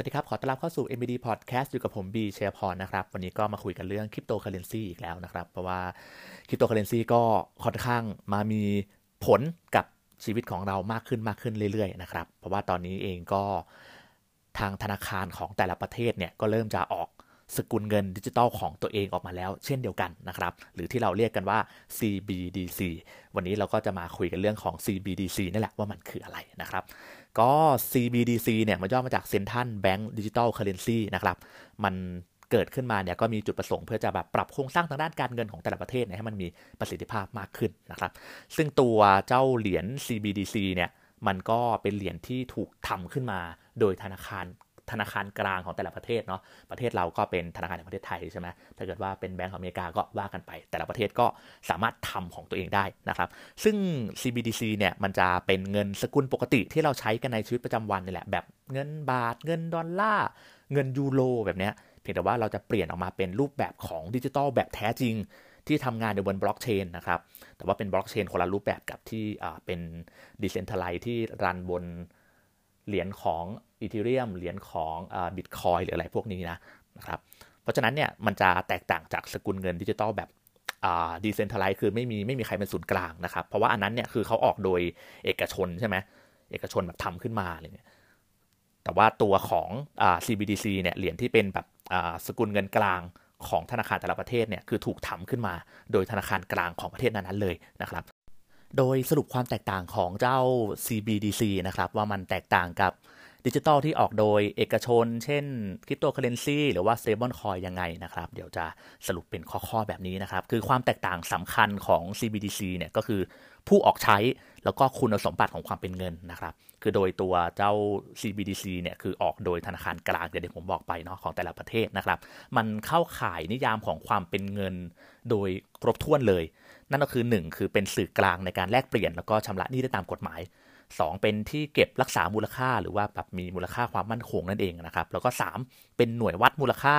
วัสดีครับ ขอต้อนรับเข้าสู่ MBD Podcast อยู่กับผมบีเชียพรนะครับ วันนี้ก็มาคุยกันเรื่องคริปโตเคอเรนซีอีกแล้วนะครับ เพราะว่าคริปโตเคอเรนซีก็ค่อนข้างมามีผลกับชีวิตของเรามากขึ้นมากขึ้นเรื่อยๆนะครับ เพราะว่าตอนนี้เองก็ทางธนาคารของแต่ละประเทศเนี่ยก็เริ่มจะออก สกุลเงินดิจิตอลของตัวเองออกมาแล้ว เช่นเดียวกันนะครับ หรือที่เราเรียกกันว่า CBDC วันนี้เราก็จะมาคุยกันเรื่องของ CBDC นี่แหละว่ามันคืออะไรนะครับ ก็ CBDC เนี่ยมันย่อมาจาก Central Bank Digital Currency นะครับ มันเกิดขึ้นมาเนี่ยก็มีจุดประสงค์เพื่อจะแบบปรับโครงสร้างทางด้านการเงินของแต่ละประเทศให้มันมีประสิทธิภาพมากขึ้นนะครับ ซึ่งตัวเจ้าเหรียญ CBDC เนี่ยมันก็เป็นเหรียญที่ถูกทำขึ้นมาโดยธนาคาร ธนาคารกลางของแต่ละประเทศเนาะประเทศเราก็เป็นธนาคารแห่งประเทศไทยใช่ไหมถ้าเกิดว่าเป็นแบงก์ของอเมริกาก็ว่ากันไป แต่ละประเทศก็สามารถทำของตัวเองได้นะครับ ซึ่ง CBDC เนี่ยมันจะเป็นเงินสกุลปกติที่เราใช้กันในชีวิตประจำวันนี่แหละแบบเงินบาท เงินดอลลาร์เงินยูโรแบบเนี้ยเพียงแต่ว่าเราจะเปลี่ยนออกมาเป็นรูปแบบของดิจิทัลแบบแท้จริงที่ทำงานอยู่บนบล็อกเชนนะครับ แต่ว่าเป็นบล็อกเชนคนละรูปแบบกับที่เป็น decentralized ที่รันบนเหรียญของ Ethereum เหรียญของบิตคอยหรืออะไรพวกนี้นะนะครับเพราะฉะนั้นเนี่ยมันจะแตกต่างจากสกุลเงินดิจิตอลแบบdecentralized คือไม่มีไม่มีใครเป็นศูนย์กลางนะครับ เพราะว่าอันนั้นเนี่ยคือเขาออกโดยเอกชนใช่ไหมเอกชนแบบทำขึ้นมาอะไรเงี้ยแต่ว่าตัวของ CBDC เนี่ยเหรียญที่เป็นแบบสกุลเงินกลางของธนาคารแต่ละประเทศเนี่ยคือถูกทำขึ้นมาโดยธนาคารกลางของประเทศนั้นๆเลยนะครับ โดยสรุปความแตกต่างของเจ้า CBDC นะครับว่ามันแตกต่างกับ ดิจิตอลที่ออกโดยเอกชน เช่นคริปโตเคอเรนซีหรือว่า stable coin ยังไงนะครับ เดี๋ยวจะสรุปเป็นข้อๆแบบนี้นะครับ คือความแตกต่างสำคัญของ CBDC เนี่ยก็คือผู้ออกใช้แล้วก็คุณสมบัติของความเป็นเงินนะครับ คือโดยตัวเจ้า CBDC เนี่ยคือออกโดยธนาคารกลางเดี๋ยวผมบอกไปเนาะของแต่ละประเทศนะครับ มันเข้าข่ายนิยามของความเป็นเงินโดยครบถ้วนเลย นั่นก็คือ 1 คือเป็นสื่อกลางในการแลกเปลี่ยนแล้วก็ชำระหนี้ได้ตามกฎหมาย 2 เป็นที่เก็บรักษามูลค่า หรือว่าแบบมีมูลค่าความมั่นคงนั่นเองนะครับ แล้วก็ 3 เป็นหน่วยวัดมูลค่า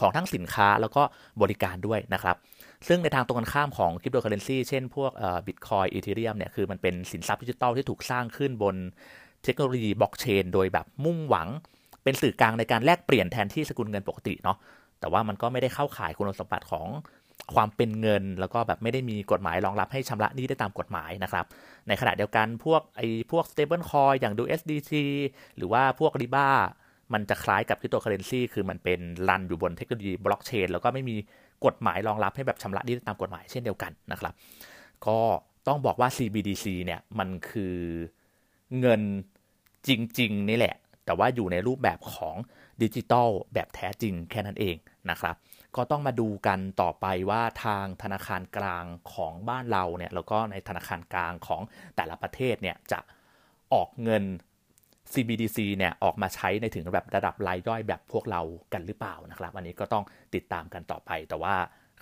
ของทั้งสินค้าแล้วก็บริการด้วยนะครับ ซึ่งในทางตรงกันข้ามของคริปโตเคอเรนซีเช่นพวก Bitcoin Ethereum เนี่ยคือมันเป็นสินทรัพย์ดิจิตอลที่ถูกสร้างขึ้นบนเทคโนโลยีบล็อกเชนโดยแบบมุ่งหวัง เป็นสื่อกลางในการแลกเปลี่ยนแทนที่สกุลเงินปกติเนาะแต่ว่ามันก็ไม่ได้เข้าข่ายคุณสมบัติของ ความเป็นเงิน แล้วก็แบบไม่ได้มีกฎหมายรองรับให้ชำระหนี้ได้ตามกฎหมายนะครับ ในขณะเดียวกันพวกไอ้พวก stable coin อย่าง USDT หรือว่าพวก Riba มันจะคล้ายกับคริปโตเคอเรนซีคือมันเป็นรันอยู่บนเทคโนโลยีบล็อกเชนแล้วก็ไม่มีกฎหมายรองรับให้แบบชำระหนี้ได้ตามกฎหมายเช่นเดียวกันนะครับ ก็ต้องบอกว่า CBDC เนี่ยมันคือเงินจริง ๆ นี่แหละ แต่ว่าอยู่ในรูปแบบของดิจิตอลแบบแท้จริงแค่นั้นเองนะครับ ก็ต้องมาดูกันต่อไปว่าทางธนาคารกลางของบ้านเราเนี่ยแล้วก็ในธนาคารกลางของแต่ละประเทศเนี่ยจะออกเงิน CBDC เนี่ยออกมาใช้ในถึงแบบระดับรายย่อยแบบพวกเรากันหรือเปล่านะครับ อันนี้ก็ต้องติดตามกันต่อไป แต่ว่า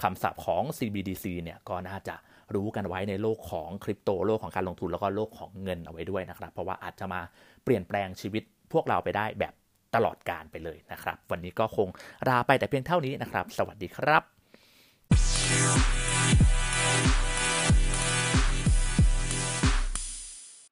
คำศัพท์ของ CBDC เนี่ยก็น่าจะรู้กันไว้ในโลกของคริปโตโลกของการลงทุนแล้วก็โลกของเงินเอาไว้ด้วยนะครับ เพราะว่าอาจจะมาเปลี่ยนแปลงชีวิตพวกเราไปได้แบบ ตลอดการไปเลยนะครับ วันนี้ก็คงลาไปแต่เพียงเท่านี้นะครับ สวัสดีครับ